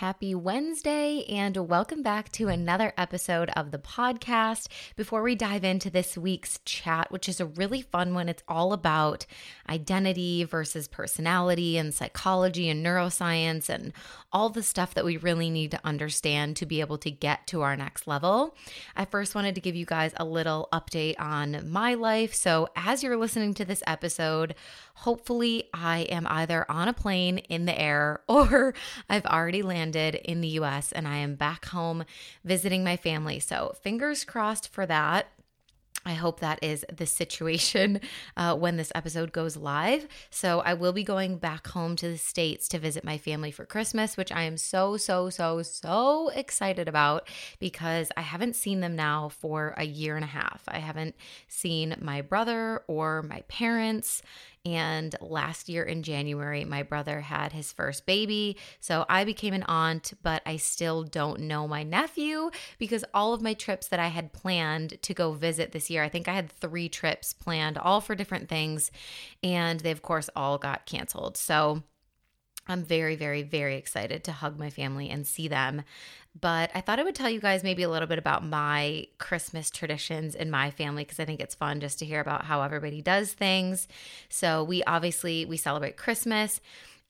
Happy Wednesday, and welcome back to another episode of the podcast. Before we dive into this week's chat, which is a really fun one, it's all about identity versus personality and psychology and neuroscience and all the stuff that we really need to understand to be able to get to our next level. I first wanted to give you guys a little update on my life. So, as you're listening to this episode, hopefully I am either on a plane in the air or I've already landed in the US and I am back home visiting my family. So, fingers crossed for that. I hope that is the situation uh, when this episode goes live. So, I will be going back home to the States to visit my family for Christmas, which I am so, so, so, so excited about because I haven't seen them now for a year and a half. I haven't seen my brother or my parents. And last year in January, my brother had his first baby. So I became an aunt, but I still don't know my nephew because all of my trips that I had planned to go visit this year, I think I had three trips planned, all for different things. And they, of course, all got canceled. So I'm very, very, very excited to hug my family and see them. But I thought I would tell you guys maybe a little bit about my Christmas traditions in my family because I think it's fun just to hear about how everybody does things. So we obviously we celebrate Christmas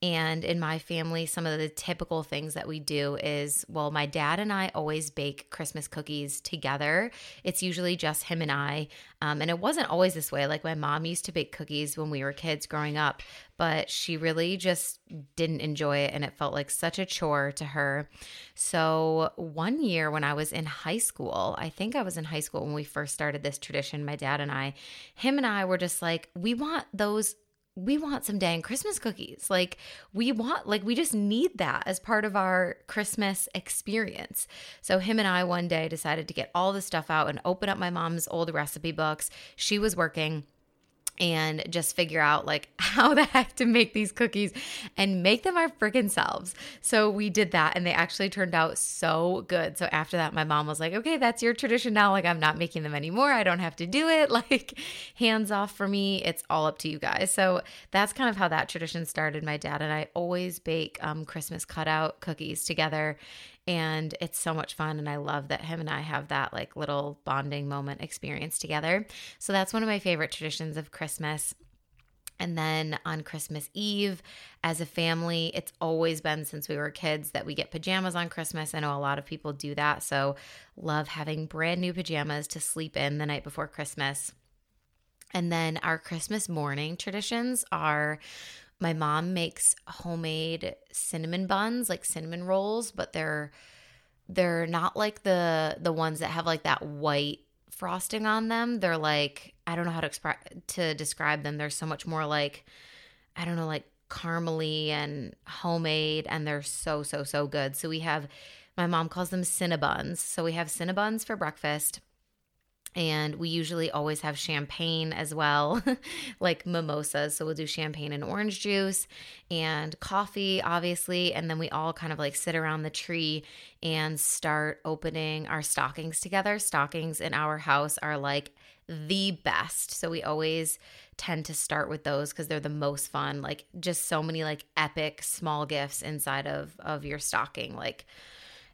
and in my family, some of the typical things that we do is well, my dad and I always bake Christmas cookies together. It's usually just him and I. Um, and it wasn't always this way. Like my mom used to bake cookies when we were kids growing up, but she really just didn't enjoy it. And it felt like such a chore to her. So one year when I was in high school, I think I was in high school when we first started this tradition, my dad and I, him and I were just like, we want those we want some dang Christmas cookies. Like, we want, like, we just need that as part of our Christmas experience. So, him and I one day decided to get all the stuff out and open up my mom's old recipe books. She was working and just figure out like how the heck to make these cookies and make them our freaking selves. So we did that and they actually turned out so good. So after that my mom was like, "Okay, that's your tradition now. Like I'm not making them anymore. I don't have to do it. Like hands off for me. It's all up to you guys." So that's kind of how that tradition started. My dad and I always bake um, Christmas cutout cookies together and it's so much fun and i love that him and i have that like little bonding moment experience together so that's one of my favorite traditions of christmas and then on Christmas Eve, as a family, it's always been since we were kids that we get pajamas on Christmas. I know a lot of people do that. So, love having brand new pajamas to sleep in the night before Christmas. And then our Christmas morning traditions are my mom makes homemade cinnamon buns, like cinnamon rolls, but they're they're not like the the ones that have like that white frosting on them. They're like I don't know how to express to describe them. They're so much more like I don't know like caramely and homemade and they're so so so good. So we have my mom calls them cinnabuns. So we have cinnabuns for breakfast and we usually always have champagne as well, like mimosas. So we'll do champagne and orange juice and coffee, obviously. And then we all kind of like sit around the tree and start opening our stockings together. Stockings in our house are like the best. So we always tend to start with those because they're the most fun. Like just so many like epic small gifts inside of of your stocking. Like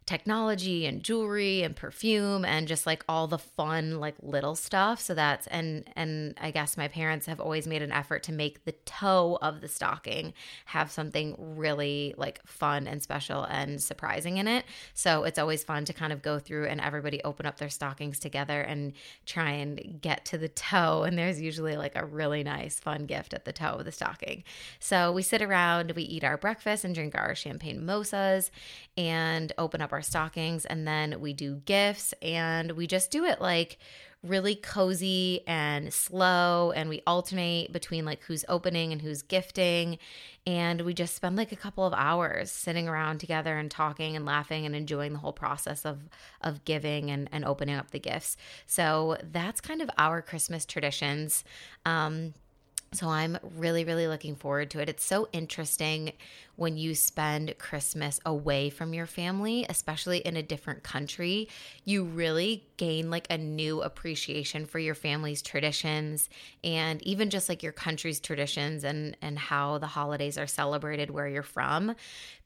technology and jewelry and perfume and just like all the fun like little stuff. So that's and and i guess my parents have always made an effort to make the toe of the stocking have something really like fun and special and surprising in it. So it's always fun to kind of go through and everybody open up their stockings together and try and get to the toe. And there's usually like a really nice fun gift at the toe of the stocking. So we sit around we eat our breakfast and drink our champagne mimosas and open up our stockings and then we do gifts and we just do it like really cozy and slow and we alternate between like who's opening and who's gifting and we just spend like a couple of hours sitting around together and talking and laughing and enjoying the whole process of of giving and, and opening up the gifts. So that's kind of our christmas traditions. Um so I'm really, really looking forward to it. It's so interesting when you spend Christmas away from your family, especially in a different country. You really gain like a new appreciation for your family's traditions and even just like your country's traditions and and how the holidays are celebrated where you're from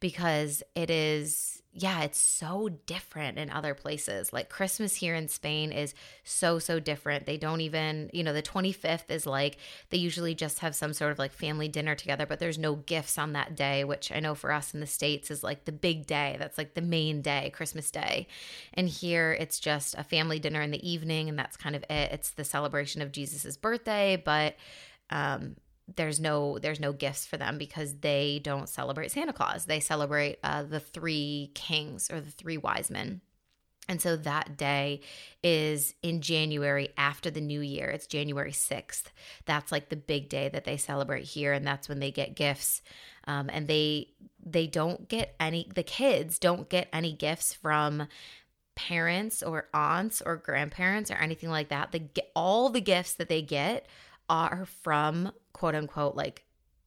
because it is yeah, it's so different in other places. Like Christmas here in Spain is so, so different. They don't even, you know, the 25th is like they usually just have some sort of like family dinner together, but there's no gifts on that day, which I know for us in the States is like the big day. That's like the main day, Christmas Day. And here it's just a family dinner in the evening, and that's kind of it. It's the celebration of Jesus's birthday, but um, there's no there's no gifts for them because they don't celebrate Santa Claus. They celebrate uh, the three kings or the three wise men. And so that day is in January after the new year. It's January 6th. That's like the big day that they celebrate here and that's when they get gifts. Um, and they they don't get any the kids don't get any gifts from parents or aunts or grandparents or anything like that. The all the gifts that they get are from quote unquote like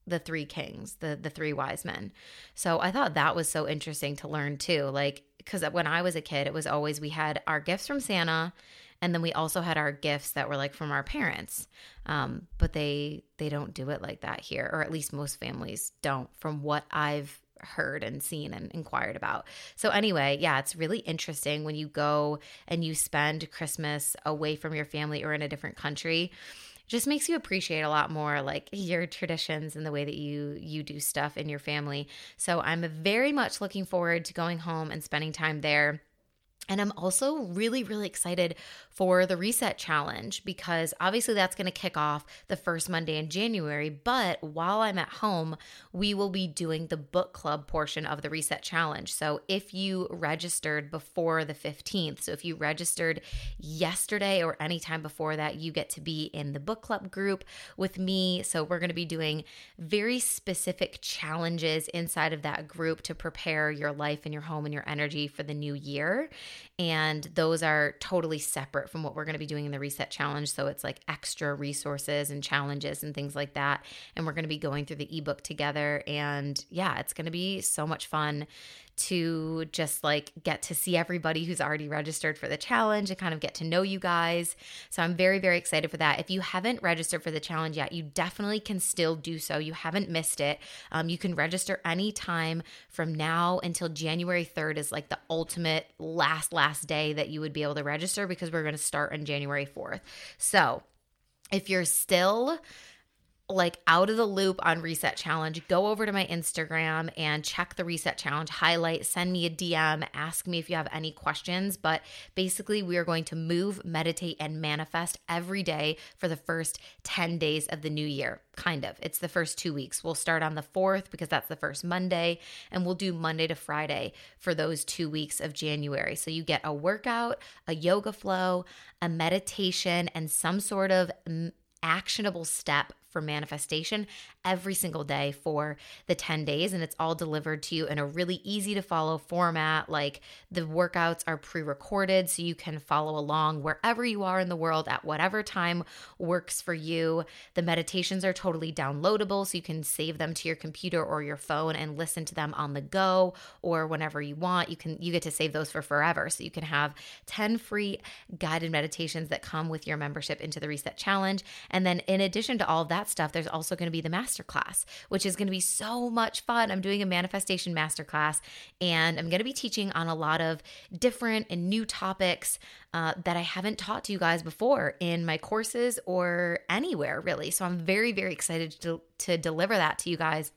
the three kings, the the three wise men. So I thought that was so interesting to learn too. Like cuz when I was a kid, it was always we had our gifts from Santa and then we also had our gifts that were like from our parents. Um, but they they don't do it like that here or at least most families don't from what I've heard and seen and inquired about. So, anyway, yeah, it's really interesting when you go and you spend Christmas away from your family or in a different country just makes you appreciate a lot more like your traditions and the way that you you do stuff in your family. So I'm very much looking forward to going home and spending time there and I'm also really, really excited for the Reset Challenge because obviously that's going to kick off the first Monday in January. But while I'm at home, we will be doing the book club portion of the Reset Challenge. So if you registered before the 15th, so if you registered yesterday or anytime before that, you get to be in the book club group with me. So we're going to be doing very specific challenges inside of that group to prepare your life and your home and your energy for the new year. And those are totally separate from what we're going to be doing in the Reset Challenge. So it's like extra resources and challenges and things like that. And we're going to be going through the ebook together. And yeah, it's going to be so much fun to just like get to see everybody who's already registered for the challenge and kind of get to know you guys. So I'm very, very excited for that. If you haven't registered for the challenge yet, you definitely can still do so. You haven't missed it. Um, you can register anytime from now until January 3rd is like the ultimate last, last day that you would be able to register because we're going to start on January 4th. So if you're still like out of the loop on Reset Challenge, go over to my Instagram and check the Reset Challenge highlight. Send me a DM, ask me if you have any questions. But basically, we are going to move, meditate, and manifest every day for the first 10 days of the new year. Kind of. It's the first two weeks. We'll start on the 4th because that's the first Monday, and we'll do Monday to Friday for those two weeks of January. So you get a workout, a yoga flow, a meditation, and some sort of actionable step for manifestation every single day for the 10 days. And it's all delivered to you in a really easy to follow format. Like the workouts are pre recorded, so you can follow along wherever you are in the world at whatever time works for you. The meditations are totally downloadable, so you can save them to your computer or your phone and listen to them on the go or whenever you want. You can you get to save those for forever. So you can have 10 free guided meditations that come with your membership into the Reset Challenge. And then in addition to all that, stuff, there's also going to be the masterclass, which is going to be so much fun. I'm doing a manifestation masterclass and I'm going to be teaching on a lot of different and new topics uh, that I haven't taught to you guys before in my courses or anywhere really. So I'm very, very excited to, to deliver that to you guys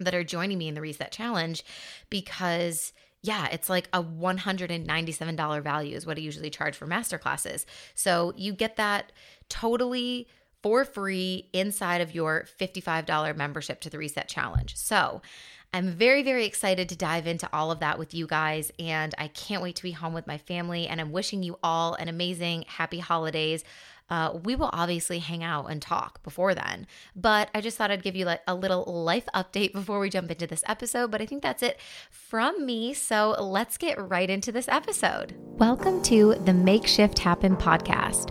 that are joining me in the Reset Challenge because yeah, it's like a $197 value is what I usually charge for masterclasses. So you get that totally for free inside of your $55 membership to the Reset Challenge. So, I'm very, very excited to dive into all of that with you guys, and I can't wait to be home with my family. And I'm wishing you all an amazing, happy holidays. Uh, we will obviously hang out and talk before then, but I just thought I'd give you like a little life update before we jump into this episode. But I think that's it from me. So let's get right into this episode. Welcome to the Make Shift Happen podcast.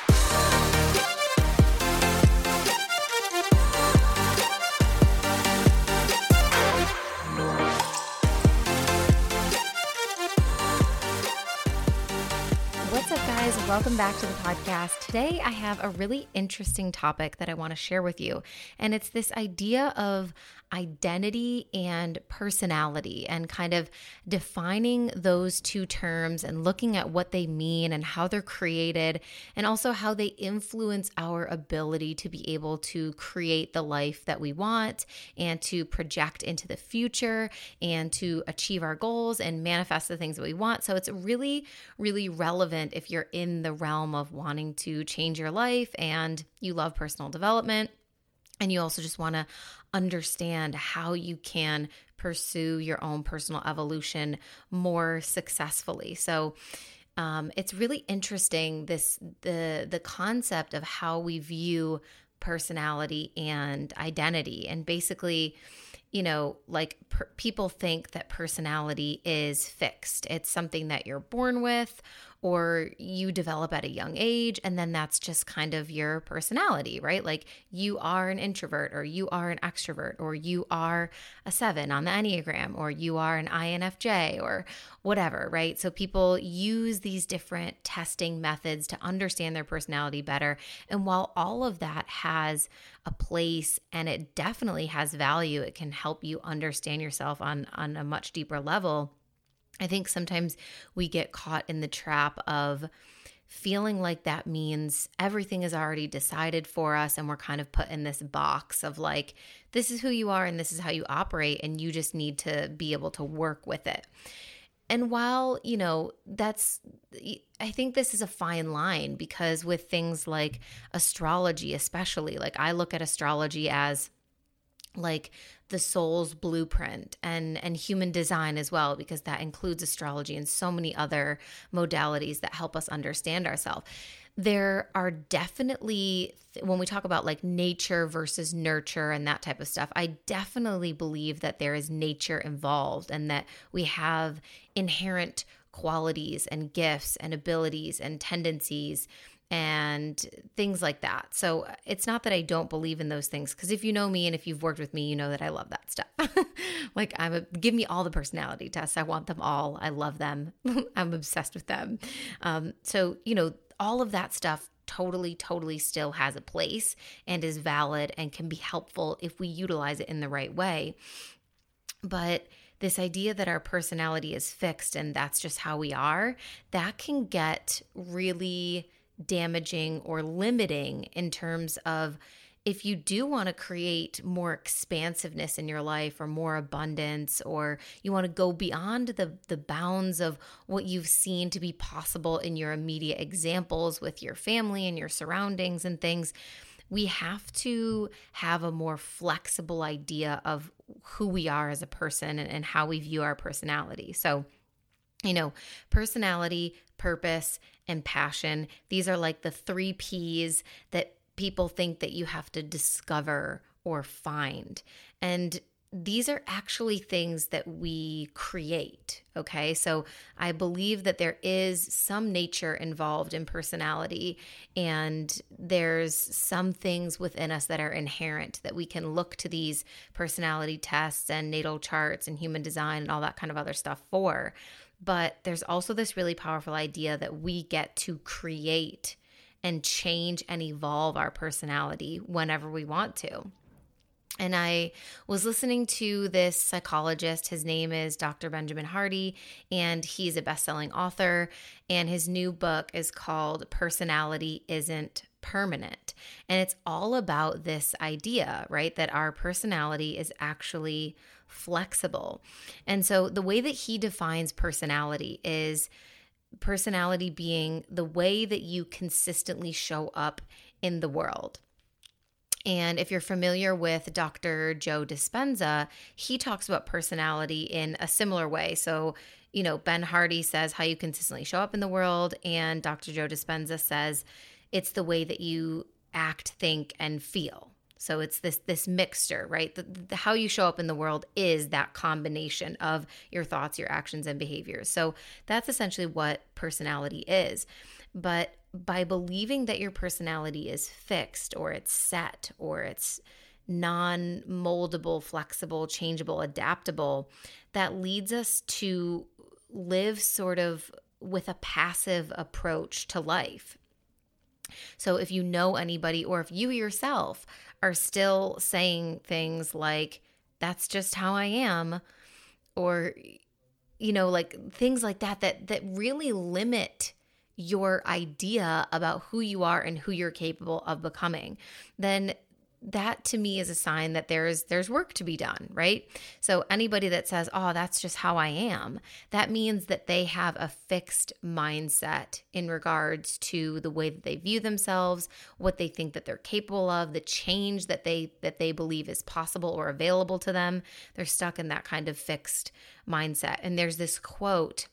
Welcome back to the podcast. Today, I have a really interesting topic that I want to share with you, and it's this idea of identity and personality and kind of defining those two terms and looking at what they mean and how they're created and also how they influence our ability to be able to create the life that we want and to project into the future and to achieve our goals and manifest the things that we want. So it's really, really relevant if you're in the realm of wanting to change your life and you love personal development and you also just want to understand how you can pursue your own personal evolution more successfully. So, um, it's really interesting this the the concept of how we view personality and identity and basically you know like per- people think that personality is fixed it's something that you're born with or you develop at a young age and then that's just kind of your personality, right? Like you are an introvert or you are an extrovert or you are a 7 on the Enneagram or you are an INFJ or whatever, right? So people use these different testing methods to understand their personality better. And while all of that has a place and it definitely has value, it can help you understand yourself on on a much deeper level I think sometimes we get caught in the trap of feeling like that means everything is already decided for us and we're kind of put in this box of like this is who you are and this is how you operate and you just need to be able to work with it. And while, you know, that's I think this is a fine line because with things like astrology especially, like I look at astrology as like the soul's blueprint and and human design as well because that includes astrology and so many other modalities that help us understand ourselves. There are definitely when we talk about like nature versus nurture and that type of stuff i definitely believe that there is nature involved and that we have inherent qualities and gifts and abilities and tendencies and things like that. So it's not that I don't believe in those things because if you know me and if you've worked with me, you know that I love that stuff. like I'm a give me all the personality tests. I want them all. I love them. I'm obsessed with them. Um, so you know all of that stuff totally totally still has a place and is valid and can be helpful if we utilize it in the right way. But this idea that our personality is fixed and that's just how we are, that can get really damaging or limiting in terms of if you do want to create more expansiveness in your life or more abundance or you want to go beyond the the bounds of what you've seen to be possible in your immediate examples with your family and your surroundings and things we have to have a more flexible idea of who we are as a person and, and how we view our personality. So you know personality purpose and passion. These are like the three P's that people think that you have to discover or find. And these are actually things that we create. Okay. So I believe that there is some nature involved in personality, and there's some things within us that are inherent that we can look to these personality tests and natal charts and human design and all that kind of other stuff for. But there's also this really powerful idea that we get to create and change and evolve our personality whenever we want to. And I was listening to this psychologist. His name is Dr. Benjamin Hardy, and he's a best selling author. And his new book is called Personality Isn't Permanent. And it's all about this idea, right? That our personality is actually flexible. And so the way that he defines personality is personality being the way that you consistently show up in the world. And if you're familiar with Dr. Joe Dispenza, he talks about personality in a similar way. So, you know, Ben Hardy says how you consistently show up in the world, and Dr. Joe Dispenza says it's the way that you act, think, and feel. So it's this this mixture, right? The, the, how you show up in the world is that combination of your thoughts, your actions, and behaviors. So that's essentially what personality is. But by believing that your personality is fixed or it's set or it's non moldable, flexible, changeable, adaptable, that leads us to live sort of with a passive approach to life. So if you know anybody or if you yourself are still saying things like, that's just how I am, or, you know, like things like that, that, that really limit your idea about who you are and who you're capable of becoming, then that to me is a sign that there's there's work to be done right? So anybody that says oh that's just how i am that means that they have a fixed mindset in regards to the way that they view themselves what they think that they're capable of the change that they that they believe is possible or available to them. They're stuck in that kind of fixed mindset. And there's this quote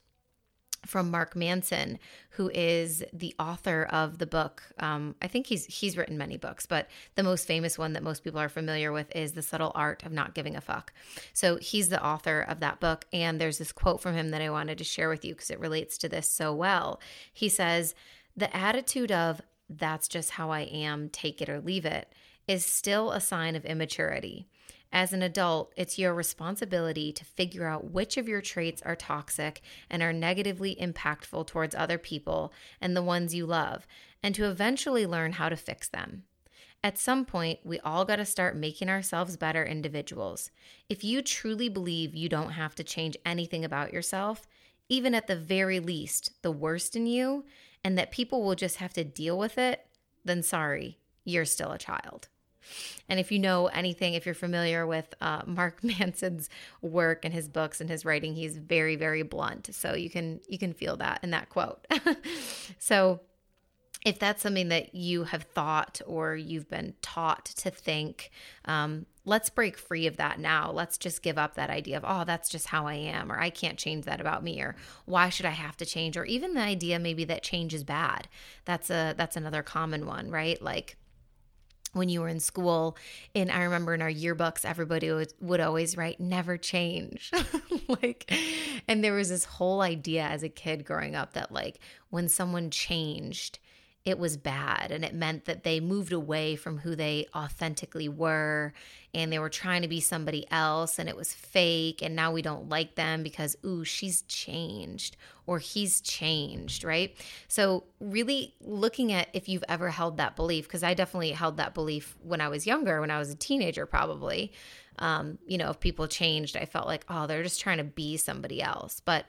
from Mark Manson, who is the author of the book. Um, I think he's he's written many books, but the most famous one that most people are familiar with is "The Subtle Art of Not Giving a Fuck." So he's the author of that book, and there's this quote from him that I wanted to share with you because it relates to this so well. He says, "The attitude of that's just how I am, take it or leave it, is still a sign of immaturity." As an adult, it's your responsibility to figure out which of your traits are toxic and are negatively impactful towards other people and the ones you love, and to eventually learn how to fix them. At some point, we all got to start making ourselves better individuals. If you truly believe you don't have to change anything about yourself, even at the very least, the worst in you, and that people will just have to deal with it, then sorry, you're still a child. And if you know anything, if you're familiar with uh, Mark Manson's work and his books and his writing, he's very, very blunt. So you can you can feel that in that quote. so if that's something that you have thought or you've been taught to think, um, let's break free of that now. Let's just give up that idea of, oh, that's just how I am, or I can't change that about me, or why should I have to change, or even the idea maybe that change is bad. That's a that's another common one, right? Like when you were in school. And i remember in our yearbooks everybody would, would always write never change. Like and there was this whole idea as a kid growing up that like when someone changed it was bad and it meant that they moved away from who they authentically were and they were trying to be somebody else and it was fake and now we don't like them because ooh she's changed or he's changed right? So really looking at if you've ever held that belief because i definitely held that belief when i was younger when i was a teenager probably um, you know if people changed i felt like oh they're just trying to be somebody else but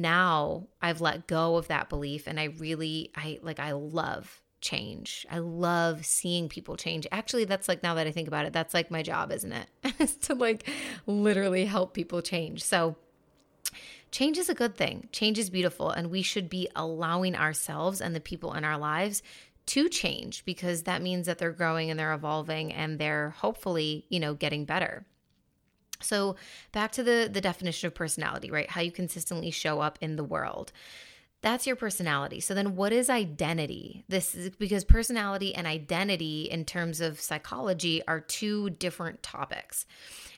now I've let go of that belief and I really I like I love change. I love seeing people change. Actually, that's like now that I think about it, that's like my job, isn't it? to like literally help people change. So change is a good thing. Change is beautiful and we should be allowing ourselves and the people in our lives to change because that means that they're growing and they're evolving and they're hopefully, you know, getting better. So, back to the the definition of personality, right? How you consistently show up in the world. That's your personality. So then what is identity? This is because personality and identity in terms of psychology are two different topics.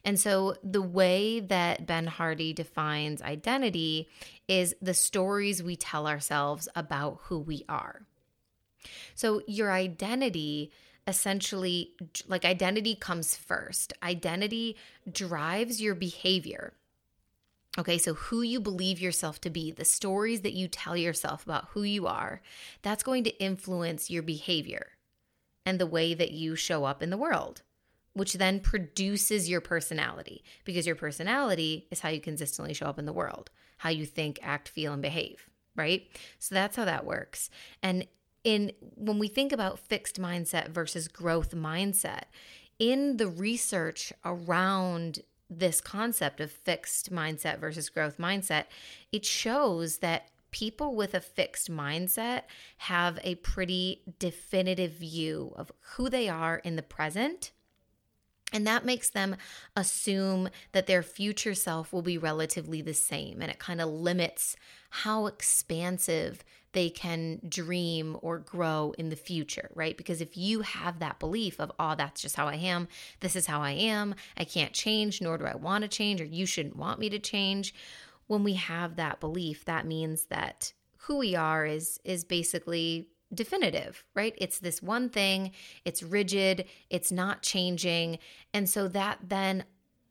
And so the way that Ben Hardy defines identity is the stories we tell ourselves about who we are. So your identity essentially like identity comes first. Identity drives your behavior. Okay, so who you believe yourself to be, the stories that you tell yourself about who you are, that's going to influence your behavior and the way that you show up in the world, which then produces your personality because your personality is how you consistently show up in the world, how you think, act, feel, and behave, right? So that's how that works. And in when we think about fixed mindset versus growth mindset, in the research around this concept of fixed mindset versus growth mindset, it shows that people with a fixed mindset have a pretty definitive view of who they are in the present. And that makes them assume that their future self will be relatively the same. And it kind of limits how expansive they can dream or grow in the future, right? Because if you have that belief of, oh, that's just how I am, this is how I am, I can't change, nor do I want to change, or you shouldn't want me to change. When we have that belief, that means that who we are is is basically definitive, right? It's this one thing, it's rigid, it's not changing. And so that then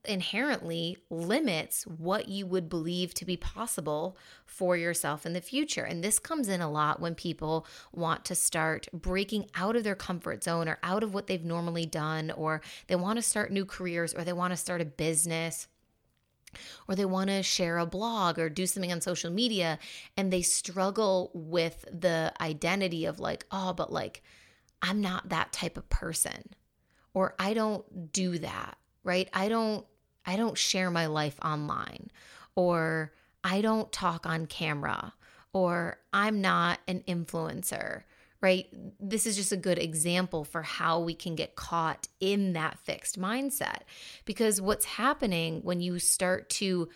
inherently limits what you would believe to be possible for yourself in the future. And this comes in a lot when people want to start breaking out of their comfort zone or out of what they've normally done, or they want to start new careers, or they want to start a business or they want to share a blog or do something on social media and they struggle with the identity of like, oh, but like, I'm not that type of person or I don't do that, right? I don't I don't share my life online or I don't talk on camera or I'm not an influencer right? This is just a good example for how we can get caught in that fixed mindset. Because what's happening when you start to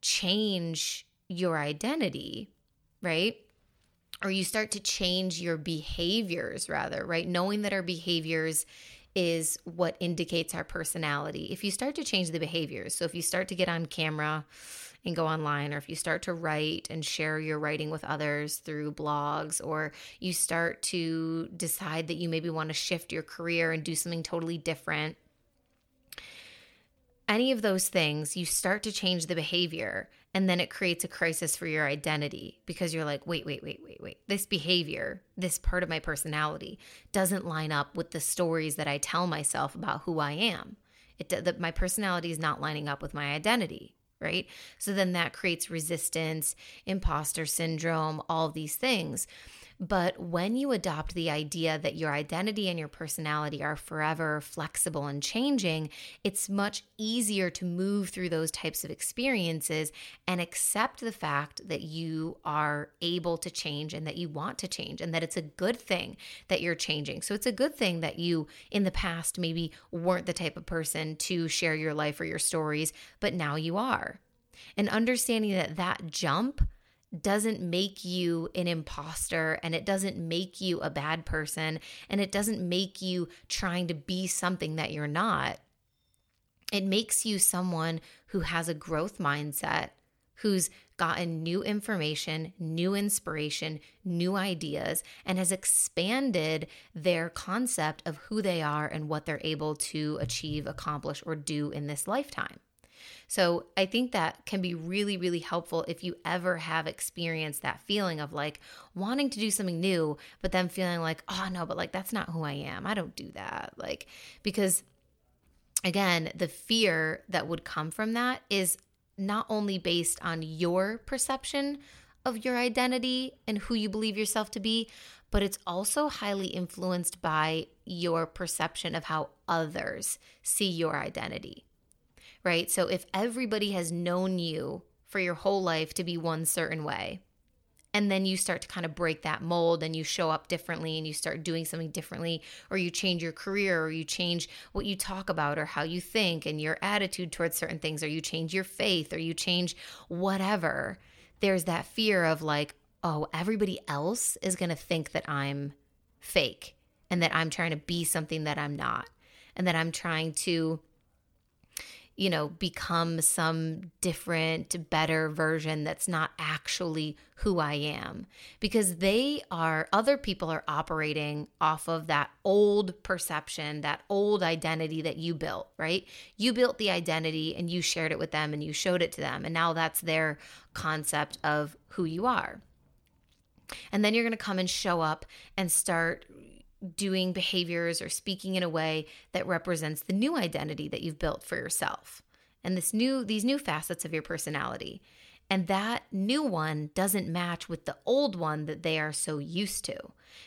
change your identity, right? Or you start to change your behaviors, rather, right? Knowing that our behaviors is what indicates our personality. If you start to change the behaviors, so if you start to get on camera, and go online, or if you start to write and share your writing with others through blogs, or you start to decide that you maybe want to shift your career and do something totally different, any of those things, you start to change the behavior. And then it creates a crisis for your identity because you're like, wait, wait, wait, wait, wait. This behavior, this part of my personality doesn't line up with the stories that I tell myself about who I am. It, that my personality is not lining up with my identity right? So then that creates resistance, imposter syndrome, all these things. But when you adopt the idea that your identity and your personality are forever flexible and changing, it's much easier to move through those types of experiences and accept the fact that you are able to change and that you want to change and that it's a good thing that you're changing. So it's a good thing that you in the past maybe weren't the type of person to share your life or your stories, but now you are. And understanding that that jump doesn't make you an imposter and it doesn't make you a bad person and it doesn't make you trying to be something that you're not. It makes you someone who has a growth mindset, who's gotten new information, new inspiration, new ideas, and has expanded their concept of who they are and what they're able to achieve, accomplish, or do in this lifetime. So I think that can be really, really helpful if you ever have experienced that feeling of like wanting to do something new, but then feeling like, oh no, but like that's not who I am. I don't do that. Like, because again, the fear that would come from that is not only based on your perception of your identity and who you believe yourself to be, but it's also highly influenced by your perception of how others see your identity right? So if everybody has known you for your whole life to be one certain way, and then you start to kind of break that mold and you show up differently and you start doing something differently, or you change your career, or you change what you talk about, or how you think and your attitude towards certain things, or you change your faith, or you change whatever, there's that fear of like, oh, everybody else is going to think that I'm fake and that I'm trying to be something that I'm not, and that I'm trying to you know, become some different, better version that's not actually who I am. Because they are, other people are operating off of that old perception, that old identity that you built, right? You built the identity and you shared it with them and you showed it to them. And now that's their concept of who you are. And then you're going to come and show up and start doing behaviors or speaking in a way that represents the new identity that you've built for yourself and this new these new facets of your personality and that new one doesn't match with the old one that they are so used to.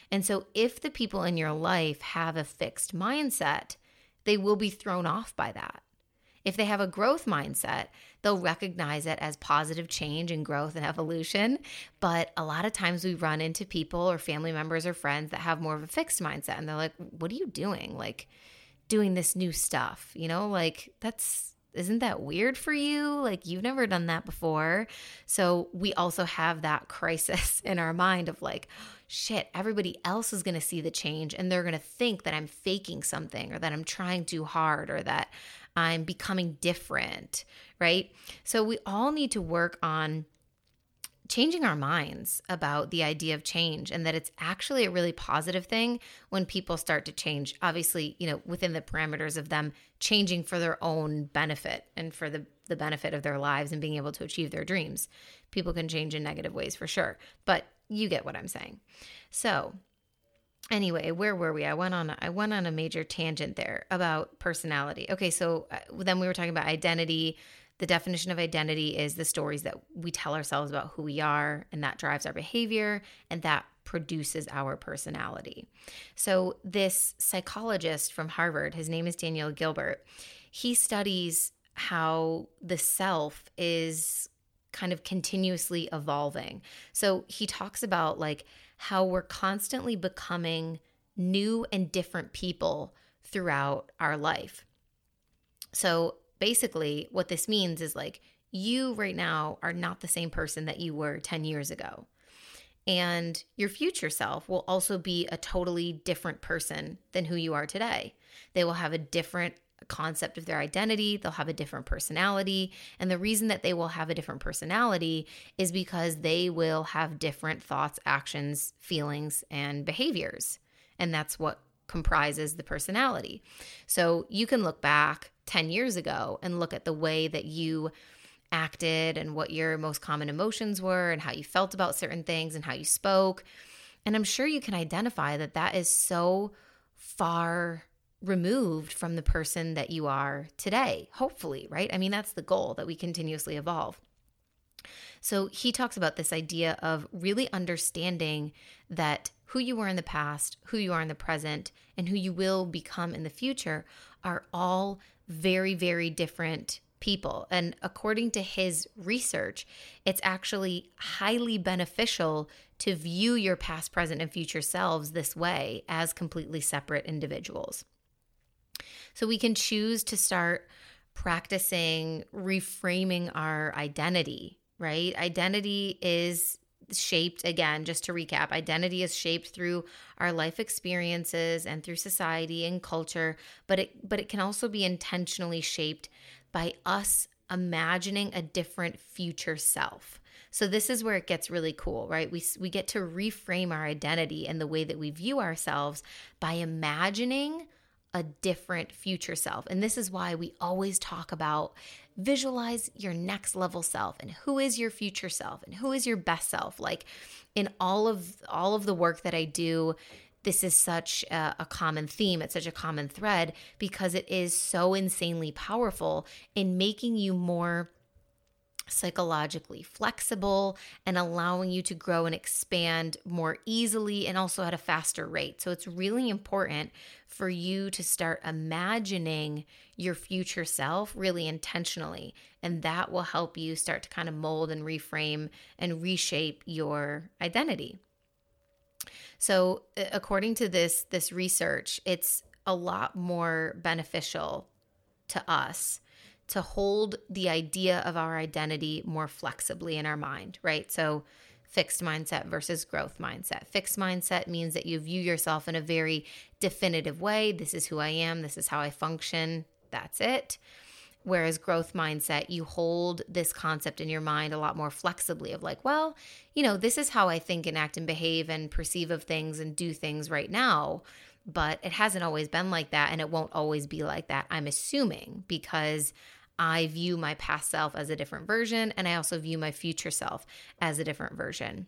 And so if the people in your life have a fixed mindset, they will be thrown off by that. If they have a growth mindset, they'll recognize it as positive change and growth and evolution. But a lot of times we run into people or family members or friends that have more of a fixed mindset and they're like, What are you doing? Like, doing this new stuff, you know, like that's isn't that weird for you? Like, you've never done that before. So, we also have that crisis in our mind of like, shit, everybody else is going to see the change and they're going to think that I'm faking something or that I'm trying too hard or that I'm becoming different, right? So we all need to work on changing our minds about the idea of change and that it's actually a really positive thing when people start to change obviously you know within the parameters of them changing for their own benefit and for the the benefit of their lives and being able to achieve their dreams people can change in negative ways for sure but you get what i'm saying so anyway where were we i went on i went on a major tangent there about personality okay so uh, then we were talking about identity the definition of identity is the stories that we tell ourselves about who we are, and that drives our behavior and that produces our personality. So, this psychologist from Harvard, his name is Daniel Gilbert, he studies how the self is kind of continuously evolving. So, he talks about like how we're constantly becoming new and different people throughout our life. So, basically, what this means is like you right now are not the same person that you were 10 years ago. And your future self will also be a totally different person than who you are today. They will have a different concept of their identity, they'll have a different personality. And the reason that they will have a different personality is because they will have different thoughts, actions, feelings, and behaviors. And that's what comprises the personality. So you can look back 10 years ago and look at the way that you acted and what your most common emotions were and how you felt about certain things and how you spoke. And I'm sure you can identify that that is so far removed from the person that you are today, hopefully, right? I mean, that's the goal that we continuously evolve. So he talks about this idea of really understanding that who you were in the past, who you are in the present, and who you will become in the future are all very, very different people. And according to his research, it's actually highly beneficial to view your past, present, and future selves this way as completely separate individuals. So we can choose to start practicing reframing our identity, right? Identity is shaped again just to recap identity is shaped through our life experiences and through society and culture but it but it can also be intentionally shaped by us imagining a different future self so this is where it gets really cool right we we get to reframe our identity and the way that we view ourselves by imagining a different future self. And this is why we always talk about visualize your next level self and who is your future self and who is your best self. Like in all of all of the work that I do, this is such a, a, common theme. It's such a common thread because it is so insanely powerful in making you more psychologically flexible and allowing you to grow and expand more easily and also at a faster rate. So it's really important for you to start imagining your future self really intentionally. And that will help you start to kind of mold and reframe and reshape your identity. So uh, according to this this research, it's a lot more beneficial to us to hold the idea of our identity more flexibly in our mind, right? So, fixed mindset versus growth mindset. Fixed mindset means that you view yourself in a very definitive way. This is who I am, this is how I function, that's it. Whereas growth mindset, you hold this concept in your mind a lot more flexibly of like, well, you know, this is how I think and act and behave and perceive of things and do things right now. But it hasn't always been like that and it won't always be like that, I'm assuming, because I view my past self as a different version, and I also view my future self as a different version.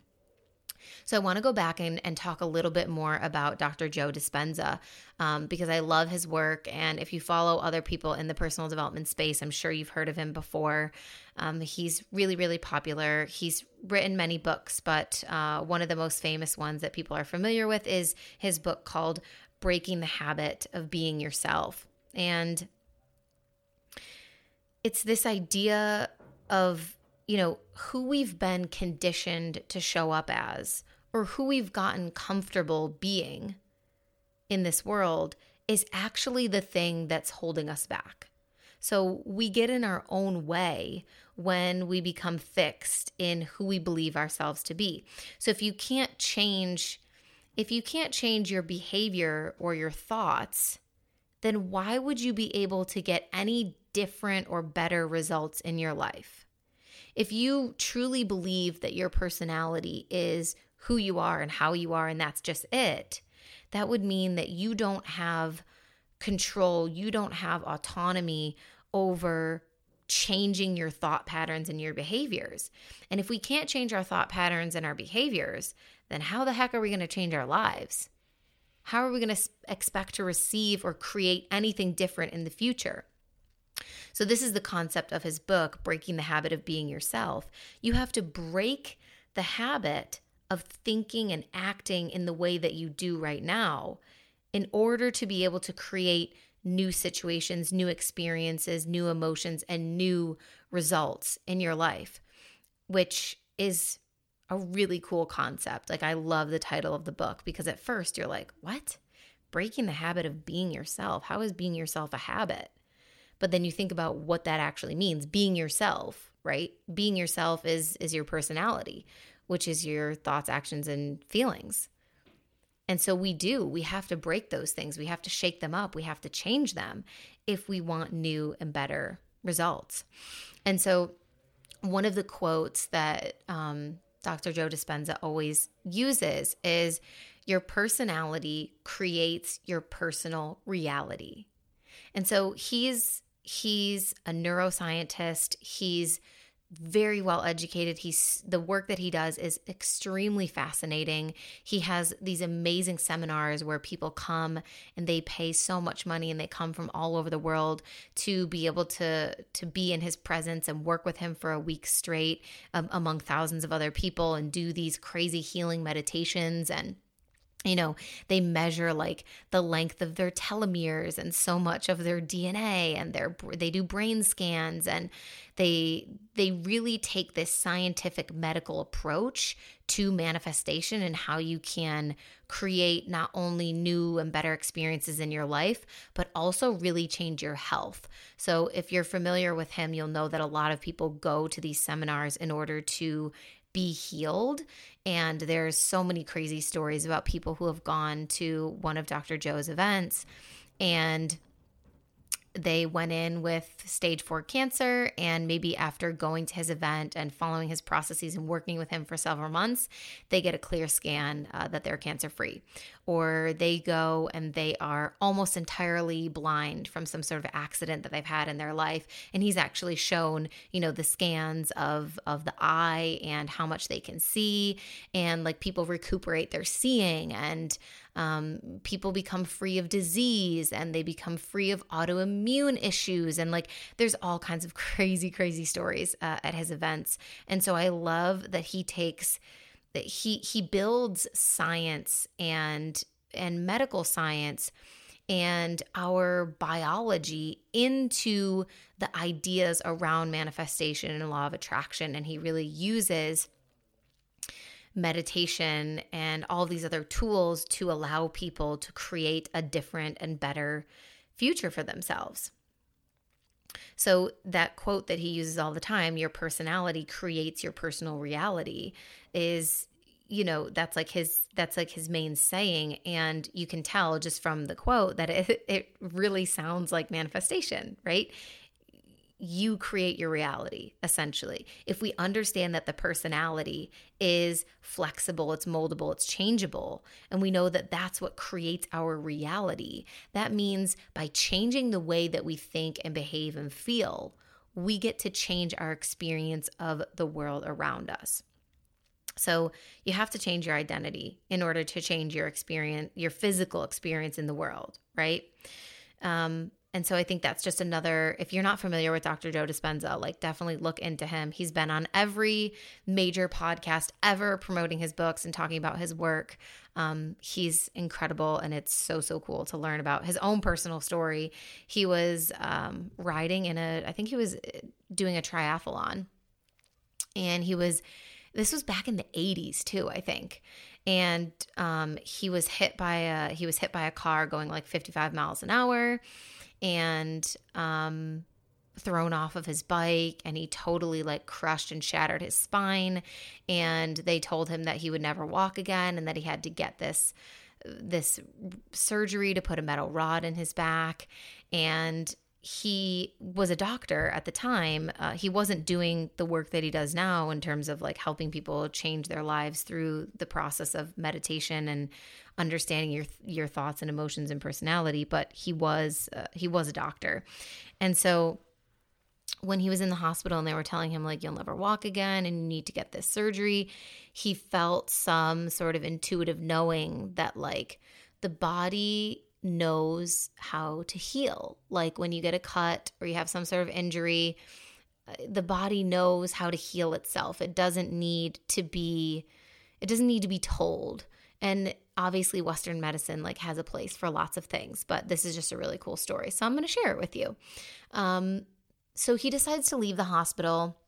So I want to go back and, and talk a little bit more about Dr. Joe Dispenza um, because I love his work. And if you follow other people in the personal development space, I'm sure you've heard of him before. Um, he's really, really popular. He's written many books, but uh, one of the most famous ones that people are familiar with is his book called Breaking the Habit of Being Yourself. And it's this idea of, you know, who we've been conditioned to show up as or who we've gotten comfortable being in this world is actually the thing that's holding us back. So we get in our own way when we become fixed in who we believe ourselves to be. So if you can't change if you can't change your behavior or your thoughts, then why would you be able to get any different or better results in your life. If you truly believe that your personality is who you are and how you are, and that's just it, that would mean that you don't have control, you don't have autonomy over changing your thought patterns and your behaviors. And if we can't change our thought patterns and our behaviors, then how the heck are we going to change our lives? How are we going to expect to receive or create anything different in the future? So, this is the concept of his book, Breaking the Habit of Being Yourself. You have to break the habit of thinking and acting in the way that you do right now in order to be able to create new situations, new experiences, new emotions, and new results in your life, which is a really cool concept. Like, I love the title of the book because at first you're like, what? Breaking the habit of being yourself. How is being yourself a habit? But then you think about what that actually means being yourself, right? Being yourself is, is your personality, which is your thoughts, actions, and feelings. And so we do, we have to break those things. We have to shake them up. We have to change them if we want new and better results. And so, one of the quotes that um, Dr. Joe Dispenza always uses is your personality creates your personal reality. And so he's he's a neuroscientist. He's very well educated. He's the work that he does is extremely fascinating. He has these amazing seminars where people come and they pay so much money and they come from all over the world to be able to to be in his presence and work with him for a week straight um, among thousands of other people and do these crazy healing meditations and you know they measure like the length of their telomeres and so much of their DNA and their they do brain scans and they they really take this scientific medical approach to manifestation and how you can create not only new and better experiences in your life but also really change your health. So if you're familiar with him you'll know that a lot of people go to these seminars in order to be healed. And there's so many crazy stories about people who have gone to one of Dr. Joe's events and they went in with stage four cancer, and maybe after going to his event and following his processes and working with him for several months, they get a clear scan uh, that they're cancer free. Or they go and they are almost entirely blind from some sort of accident that they've had in their life. And he's actually shown, you know, the scans of, of the eye and how much they can see, and like people recuperate their seeing and um, people become free of disease and they become free of autoimmune issues. And like, there's all kinds of crazy, crazy stories uh, at his events. And so I love that he takes that he he builds science and and medical science and our biology into the ideas around manifestation and law of attraction and he really uses meditation and all these other tools to allow people to create a different and better future for themselves. So, that quote that he uses all the time, your personality creates your personal reality, is you know that's like his that's like his main saying. And you can tell just from the quote that it, it really sounds like manifestation right you create your reality essentially. If we understand that the personality is flexible it's moldable it's changeable and we know that that's what creates our reality that means by changing the way that we think and behave and feel we get to change our experience of the world around us. So you have to change your identity in order to change your experience your physical experience in the world right? Um, and so I think that's just another, if you're not familiar with Dr. Joe Dispenza, like definitely look into him. He's been on every major podcast ever promoting his books and talking about his work. Um, he's incredible and it's so, so cool to learn about his own personal story. He was um, riding in a, I think he was uh, doing a triathlon and he was, this was back in the 80s too, I think and um, he was hit by a he was hit by a car going like 55 miles an hour and um, thrown off of his bike and he totally like crushed and shattered his spine and they told him that he would never walk again and that he had to get this this surgery to put a metal rod in his back and he was a doctor at the time. Uh, he wasn't doing the work that he does now in terms of like helping people change their lives through the process of meditation and understanding your your thoughts and emotions and personality. But he was uh, he was a doctor, and so when he was in the hospital and they were telling him like you'll never walk again and you need to get this surgery, he felt some sort of intuitive knowing that like the body knows how to heal. Like when you get a cut or you have some sort of injury, uh, the body knows how to heal itself. It doesn't need to be it doesn't need to be told. And obviously western medicine like has a place for lots of things, but this is just a really cool story. So I'm going to share it with you. Um so he decides to leave the hospital.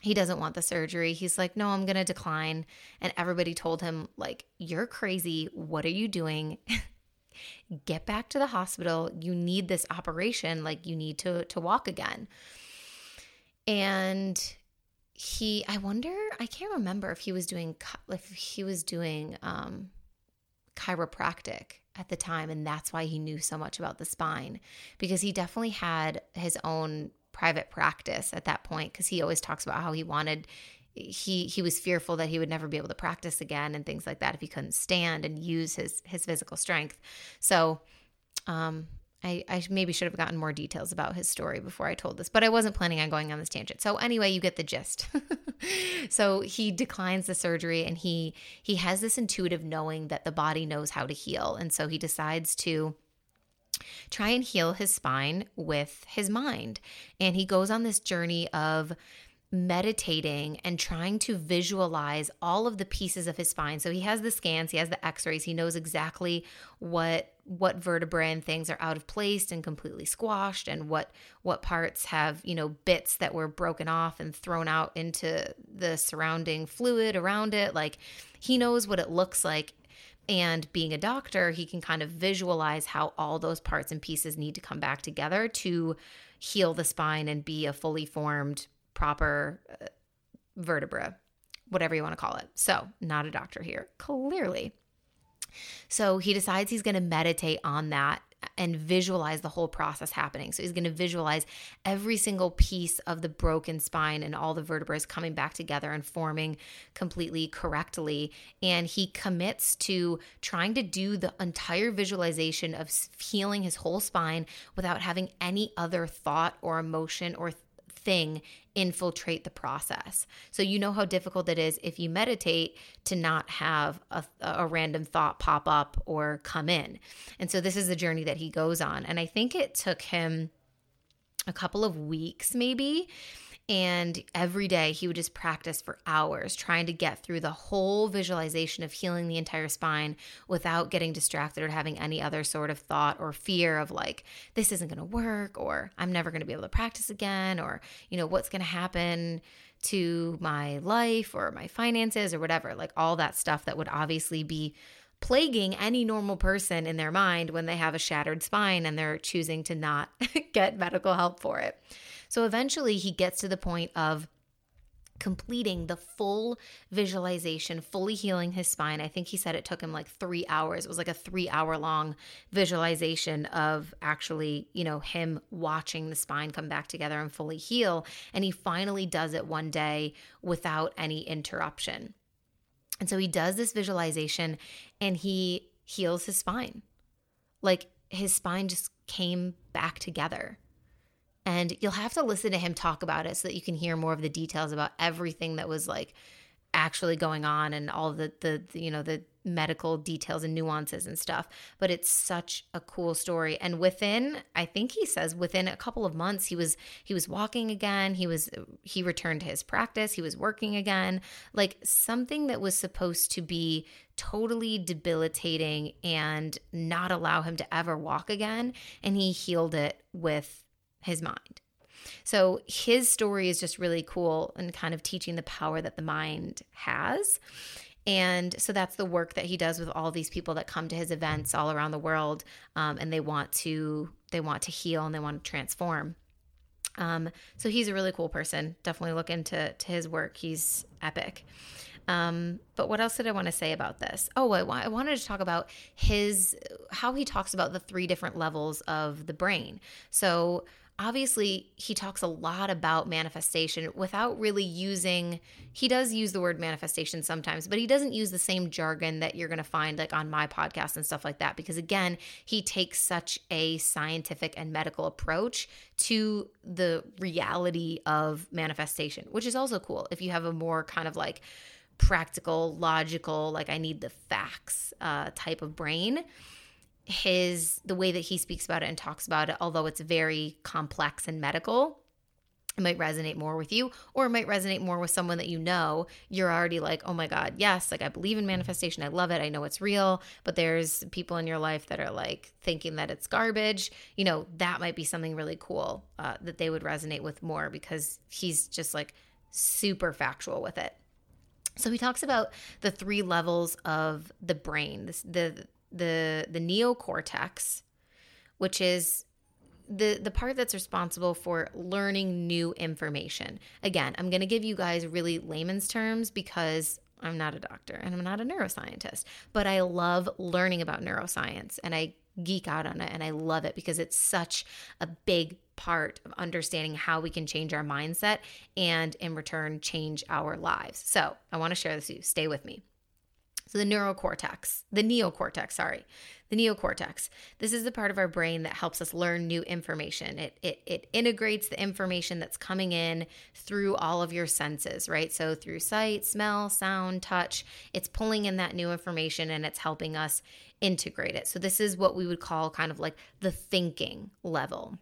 He doesn't want the surgery. He's like, "No, I'm going to decline." And everybody told him like, "You're crazy. What are you doing?" get back to the hospital. You need this operation. Like you need to to walk again. And he, I wonder, I can't remember if he was doing if he was doing um, chiropractic at the time, and that's why he knew so much about the spine because he definitely had his own private practice at that point because he always talks about how he wanted he he was fearful that he would never be able to practice again and things like that if he couldn't stand and use his his physical strength. So um I, I maybe should have gotten more details about his story before I told this, but I wasn't planning on going on this tangent. So anyway, you get the gist. so he declines the surgery and he he has this intuitive knowing that the body knows how to heal. And so he decides to try and heal his spine with his mind. And he goes on this journey of meditating and trying to visualize all of the pieces of his spine. So he has the scans, he has the x-rays, he knows exactly what what vertebrae and things are out of place and completely squashed and what what parts have, you know, bits that were broken off and thrown out into the surrounding fluid around it. Like he knows what it looks like and being a doctor, he can kind of visualize how all those parts and pieces need to come back together to heal the spine and be a fully formed proper uh, vertebra, whatever you want to call it. So, not a doctor here, clearly. So, he decides he's going to meditate on that and visualize the whole process happening. So he's going to visualize every single piece of the broken spine and all the vertebrae coming back together and forming completely correctly. And he commits to trying to do the entire visualization of healing his whole spine without having any other thought or emotion or thing infiltrate the process. So you know how difficult it is if you meditate to not have a, a, random thought pop up or come in. And so this is the journey that he goes on. And I think it took him a couple of weeks maybe and every day he would just practice for hours trying to get through the whole visualization of healing the entire spine without getting distracted or having any other sort of thought or fear of like, this isn't going to work or I'm never going to be able to practice again or, you know, what's going to happen to my life or my finances or whatever. Like all that stuff that would obviously be plaguing any normal person in their mind when they have a shattered spine and they're choosing to not get medical help for it. So eventually he gets to the point of completing the full visualization, fully healing his spine. I think he said it took him like three hours. It was like a three hour long visualization of actually, you know, him watching the spine come back together and fully heal. And he finally does it one day without any interruption. And so he does this visualization and he heals his spine. Like his spine just came back together. And you'll have to listen to him talk about it so that you can hear more of the details about everything that was like actually going on and all the, the, the you know the medical details and nuances and stuff. But it's such a cool story. And within i think he says within a couple of months he was he was walking again. He was he returned to his practice. He was working again. Like something that was supposed to be totally debilitating and not allow him to ever walk again. And he healed it with his mind. So his story is just really cool and kind of teaching the power that the mind has. And so that's the work that he does with all these people that come to his events all around the world, um, and they want to they want to heal and they want to transform. Um, so he's a really cool person. Definitely look into to his work. He's epic. Um, but what else did I want to say about this? Oh, I, I wanted to talk about his how he talks about the three different levels of the brain. So obviously he talks a lot about manifestation without really using he does use the word manifestation sometimes but he doesn't use the same jargon that you're going to find like on my podcast and stuff like that because again he takes such a scientific and medical approach to the reality of manifestation which is also cool if you have a more kind of like practical logical like i need the facts uh, type of brain his the way that he speaks about it and talks about it although it's very complex and medical it might resonate more with you or it might resonate more with someone that you know. You're already like oh my god yes like i believe in manifestation i love it i know it's real. But there's people in your life that are like thinking that it's garbage. You know that might be something really cool uh, that they would resonate with more because he's just like super factual with it. So he talks about the three levels of the brain this, the the the neocortex, which is the the part that's responsible for learning new information. Again, I'm going to give you guys really layman's terms because I'm not a doctor and I'm not a neuroscientist, but I love learning about neuroscience and I geek out on it and I love it because it's such a big part of understanding how we can change our mindset and in return change our lives. So, I want to share this with you. Stay with me. The neurocortex, the neocortex, sorry, the neocortex. This is the part of our brain that helps us learn new information. It, it, it integrates the information that's coming in through all of your senses, right? So through sight, smell, sound, touch, it's pulling in that new information and it's helping us integrate it. So this is what we would call kind of like the thinking level.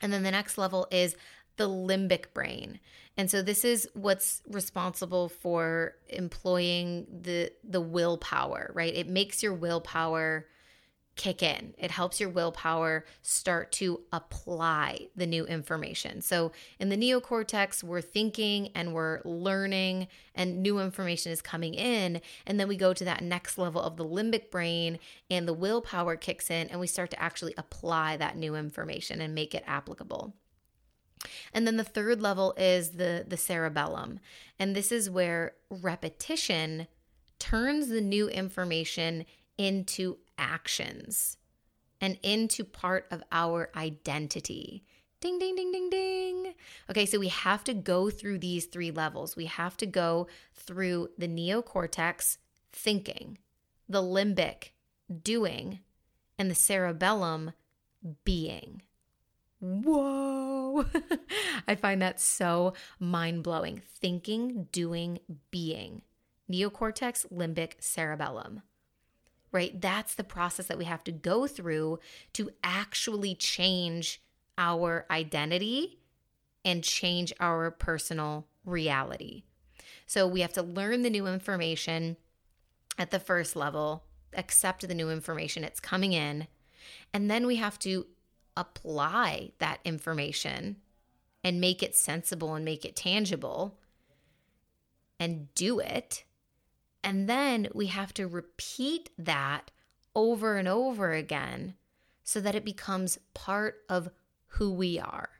And then the next level is the limbic brain. And so this is what's responsible for employing the the willpower, right? It makes your willpower kick in. It helps your willpower start to apply the new information. So in the neocortex, we're thinking and we're learning and new information is coming in and then we go to that next level of the limbic brain and the willpower kicks in and we start to actually apply that new information and make it applicable. And then the third level is the the cerebellum. And this is where repetition turns the new information into actions and into part of our identity. Ding, ding, ding, ding, ding. Okay, so we have to go through these three levels. We have to go through the neocortex, thinking, the limbic, doing, and the cerebellum, being. Whoa. I find that so mind blowing. Thinking, doing, being. Neocortex, limbic, cerebellum. Right? That's the process that we have to go through to actually change our identity and change our personal reality. So we have to learn the new information at the first level, accept the new information, it's coming in. And then we have to apply that information and make it sensible and make it tangible and do it. And then we have to repeat that over and over again so that it becomes part of who we are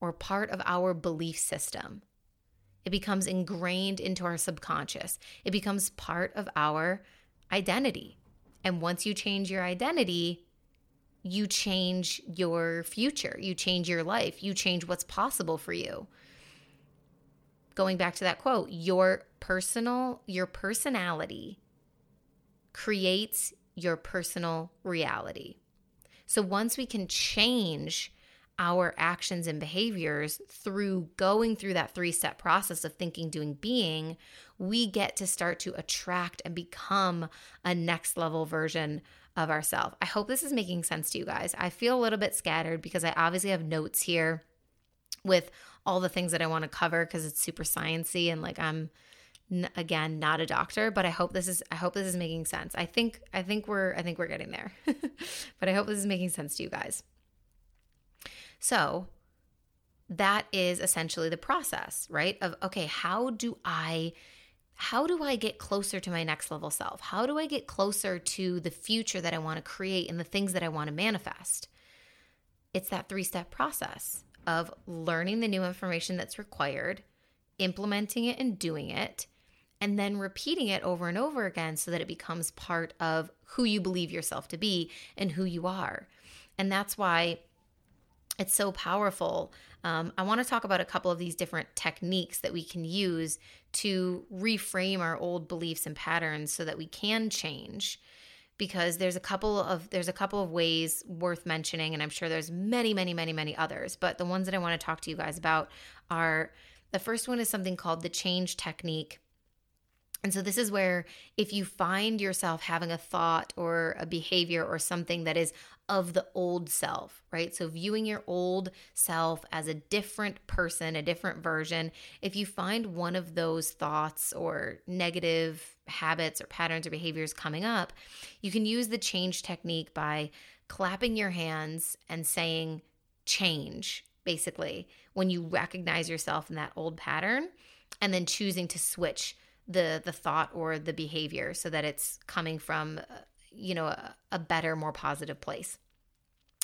or part of our belief system. It becomes ingrained into our subconscious. It becomes part of our identity. And once you change your identity, you change your future, you change your life, you change what's possible for you. Going back to that quote, your personal, your personality creates your personal reality. So once we can change our actions and behaviors through going through that three step process of thinking, doing, being, we get to start to attract and become a next level version of ourselves. I hope this is making sense to you guys. I feel a little bit scattered because I obviously have notes here with all the things that I want to cover because it's super sciency and like I'm again not a doctor, but I hope this is I hope this is making sense. I think I think we're I think we're getting there. but I hope this is making sense to you guys. So, that is essentially the process, right? Of okay, how do I how do I get closer to my next level self? How do I get closer to the future that I want to create and the things that I want to manifest? It's that three step process of learning the new information that's required, implementing it and doing it, and then repeating it over and over again so that it becomes part of who you believe yourself to be and who you are. And that's why it's so powerful. Um, I want to talk about a couple of these different techniques that we can use to reframe our old beliefs and patterns so that we can change because there's a couple of there's a couple of ways worth mentioning and I'm sure there's many many many many others but the ones that I want to talk to you guys about are the first one is something called the change technique and so, this is where if you find yourself having a thought or a behavior or something that is of the old self, right? So, viewing your old self as a different person, a different version, if you find one of those thoughts or negative habits or patterns or behaviors coming up, you can use the change technique by clapping your hands and saying, change, basically, when you recognize yourself in that old pattern, and then choosing to switch the the thought or the behavior so that it's coming from uh, you know a, a better more positive place.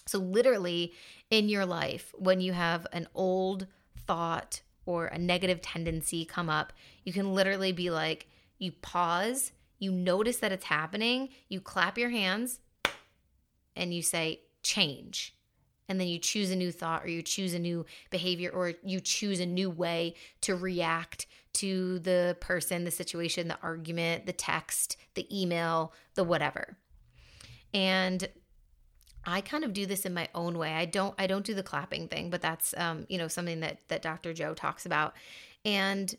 So literally in your life when you have an old thought or a negative tendency come up you can literally be like you pause you notice that it's happening you clap your hands and you say change and then you choose a new thought or you choose a new behavior or you choose a new way to react to the person, the situation, the argument, the text, the email, the whatever. And I kind of do this in my own way. I don't I don't do the clapping thing, but that's um, you know, something that that Dr. Joe talks about. And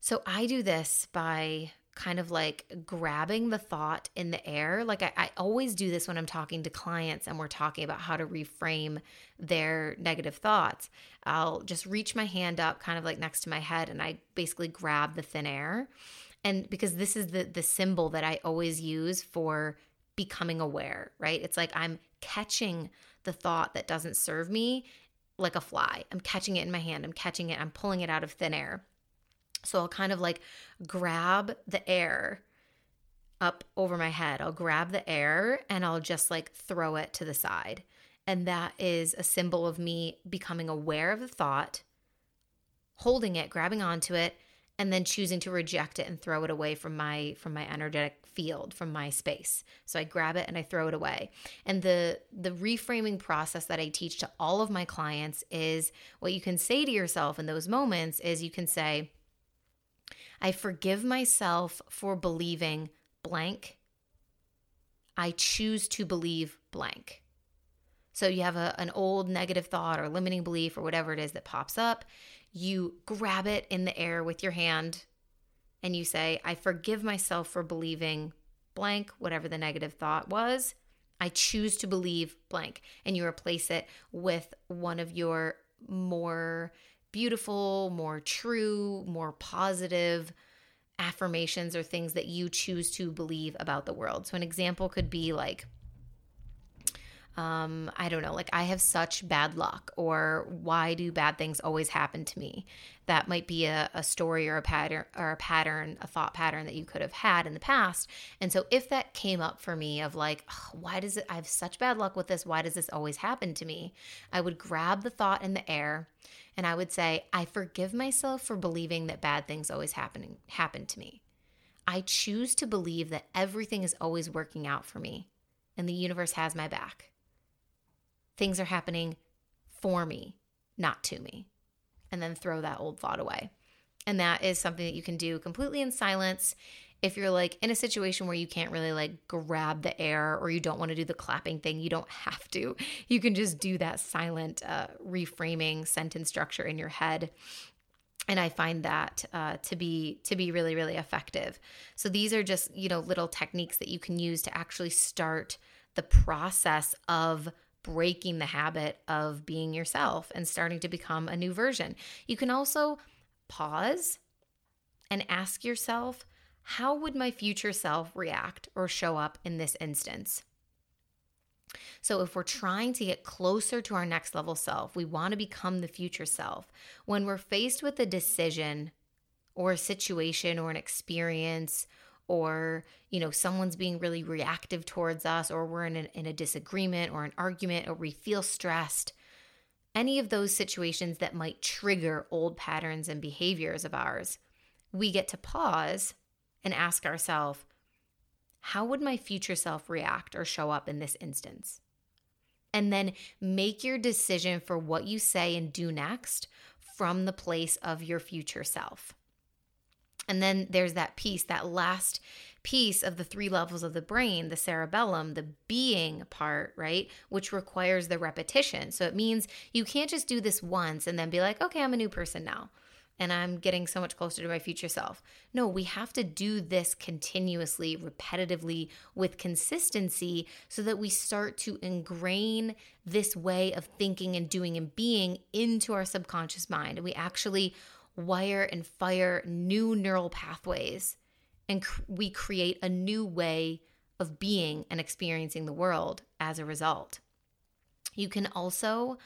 so I do this by kind of like grabbing the thought in the air. Like I, I, always do this when I'm talking to clients and we're talking about how to reframe their negative thoughts. I'll just reach my hand up kind of like next to my head and I basically grab the thin air. And because this is the the symbol that I always use for becoming aware, right? It's like I'm catching the thought that doesn't serve me like a fly. I'm catching it in my hand. I'm catching it. I'm pulling it out of thin air. So I'll kind of like grab the air up over my head. I'll grab the air and I'll just like throw it to the side. And that is a symbol of me becoming aware of the thought, holding it, grabbing onto it, and then choosing to reject it and throw it away from my from my energetic field, from my space. So I grab it and I throw it away. And the the reframing process that I teach to all of my clients is what you can say to yourself in those moments is you can say, I forgive myself for believing blank. I choose to believe blank. So you have a, an old negative thought or limiting belief or whatever it is that pops up. You grab it in the air with your hand and you say, I forgive myself for believing blank, whatever the negative thought was. I choose to believe blank. And you replace it with one of your more beautiful, more true, more positive affirmations or things that you choose to believe about the world. So, an example could be like, um, I don't know, like I have such bad luck, or why do bad things always happen to me? That might be a, a story or a pattern or a pattern, a thought pattern that you could have had in the past. And so if that came up for me of like, why does it I have such bad luck with this? Why does this always happen to me? I would grab the thought in the air and I would say, I forgive myself for believing that bad things always happen happen to me. I choose to believe that everything is always working out for me and the universe has my back things are happening for me, not to me. And then throw that old thought away. And that is something that you can do completely in silence. If you're like in a situation where you can't really like grab the air or you don't want to do the clapping thing, you don't have to. You can just do that silent uh, reframing sentence structure in your head and i find that uh, to be to be really really effective so these are just you know little techniques that you can use to actually start the process of breaking the habit of being yourself and starting to become a new version. You can also pause and ask yourself, how would my future self react or show up in this instance? So, if we're trying to get closer to our next level self, we want to become the future self. When we're faced with a decision or a situation or an experience or you know someone's being really reactive towards us or we're in in a disagreement or an argument or we feel stressed any of those situations that might trigger old patterns and behaviors of ours we get to pause and ask ourselves, how would my future self react or show up in this instance? And then make your decision for what you say and do next from the place of your future self. And then there's that piece, that last piece of the three levels of the brain, the cerebellum, the being part, right? Which requires the repetition. So it means you can't just do this once and then be like, okay, I'm a new person now and I'm getting so much closer to my future self. No, we have to do this continuously, repetitively, with consistency so that we start to ingrain this way of thinking and doing and being into our subconscious mind. And we actually wire and fire new neural pathways and cr- we create a new way of being and experiencing the world as a result. You can also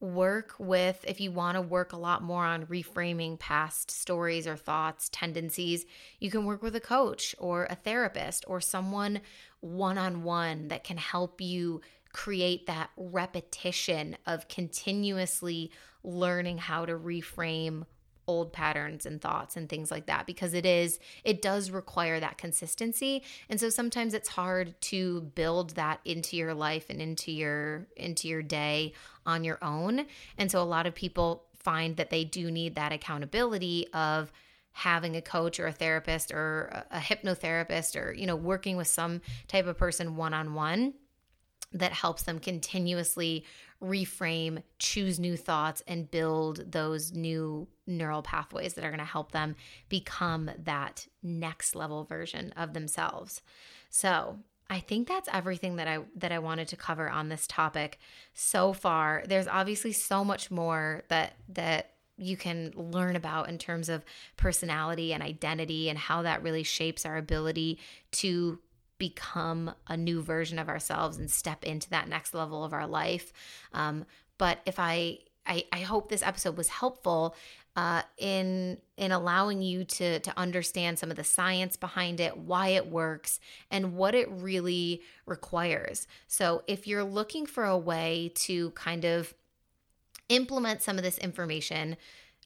work with, if you want to work a lot more on reframing past stories or thoughts, tendencies, you can work with a coach or a therapist or someone one on one that can help you create that repetition of continuously learning how to reframe old patterns and thoughts and things like that because it is it does require that consistency. And so sometimes it's hard to build that into your life and into your into your day on your own. And so a lot of people find that they do need that accountability of having a coach or a therapist or a hypnotherapist or you know working with some type of person one on one that helps them continuously reframe, choose new thoughts, and build those new neural pathways that are going to help them become that next level version of themselves. So, I think that's everything that I that I wanted to cover on this topic so far. There's obviously so much more that that you can learn about in terms of personality and identity and how that really shapes our ability to become a new version of ourselves and step into that next level of our life. Um, but if I, I, I hope this episode was helpful uh, in in allowing you to to understand some of the science behind it, why it works, and what it really requires. So, if you're looking for a way to kind of implement some of this information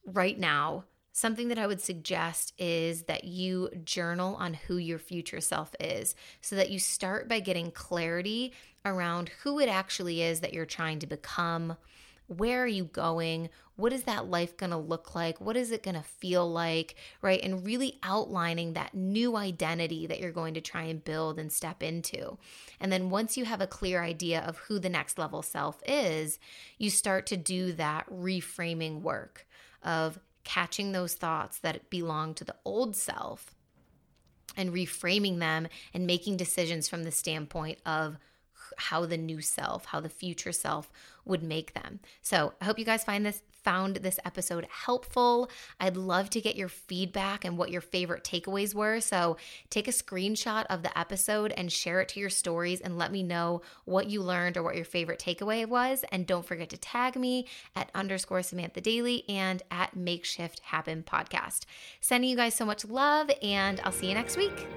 right now, something that I would suggest is that you journal on who your future self is so that you start by getting clarity around who it actually is that you're trying to become. Where are you going? What is that life going to look like? What is it going to feel like? Right? And really outlining that new identity that you're going to try and build and step into. And then once you have a clear idea of who the next level self is, you start to do that reframing work of catching those thoughts that belong to the old self and reframing them and making decisions from the standpoint of how the new self, how the future self would make them. So I hope you guys find this found this episode helpful. I'd love to get your feedback and what your favorite takeaways were. So take a screenshot of the episode and share it to your stories and let me know what you learned or what your favorite takeaway was. And don't forget to tag me at underscore Samantha Daily and at Makeshift Happen Podcast. Sending you guys so much love, and I'll see you next week.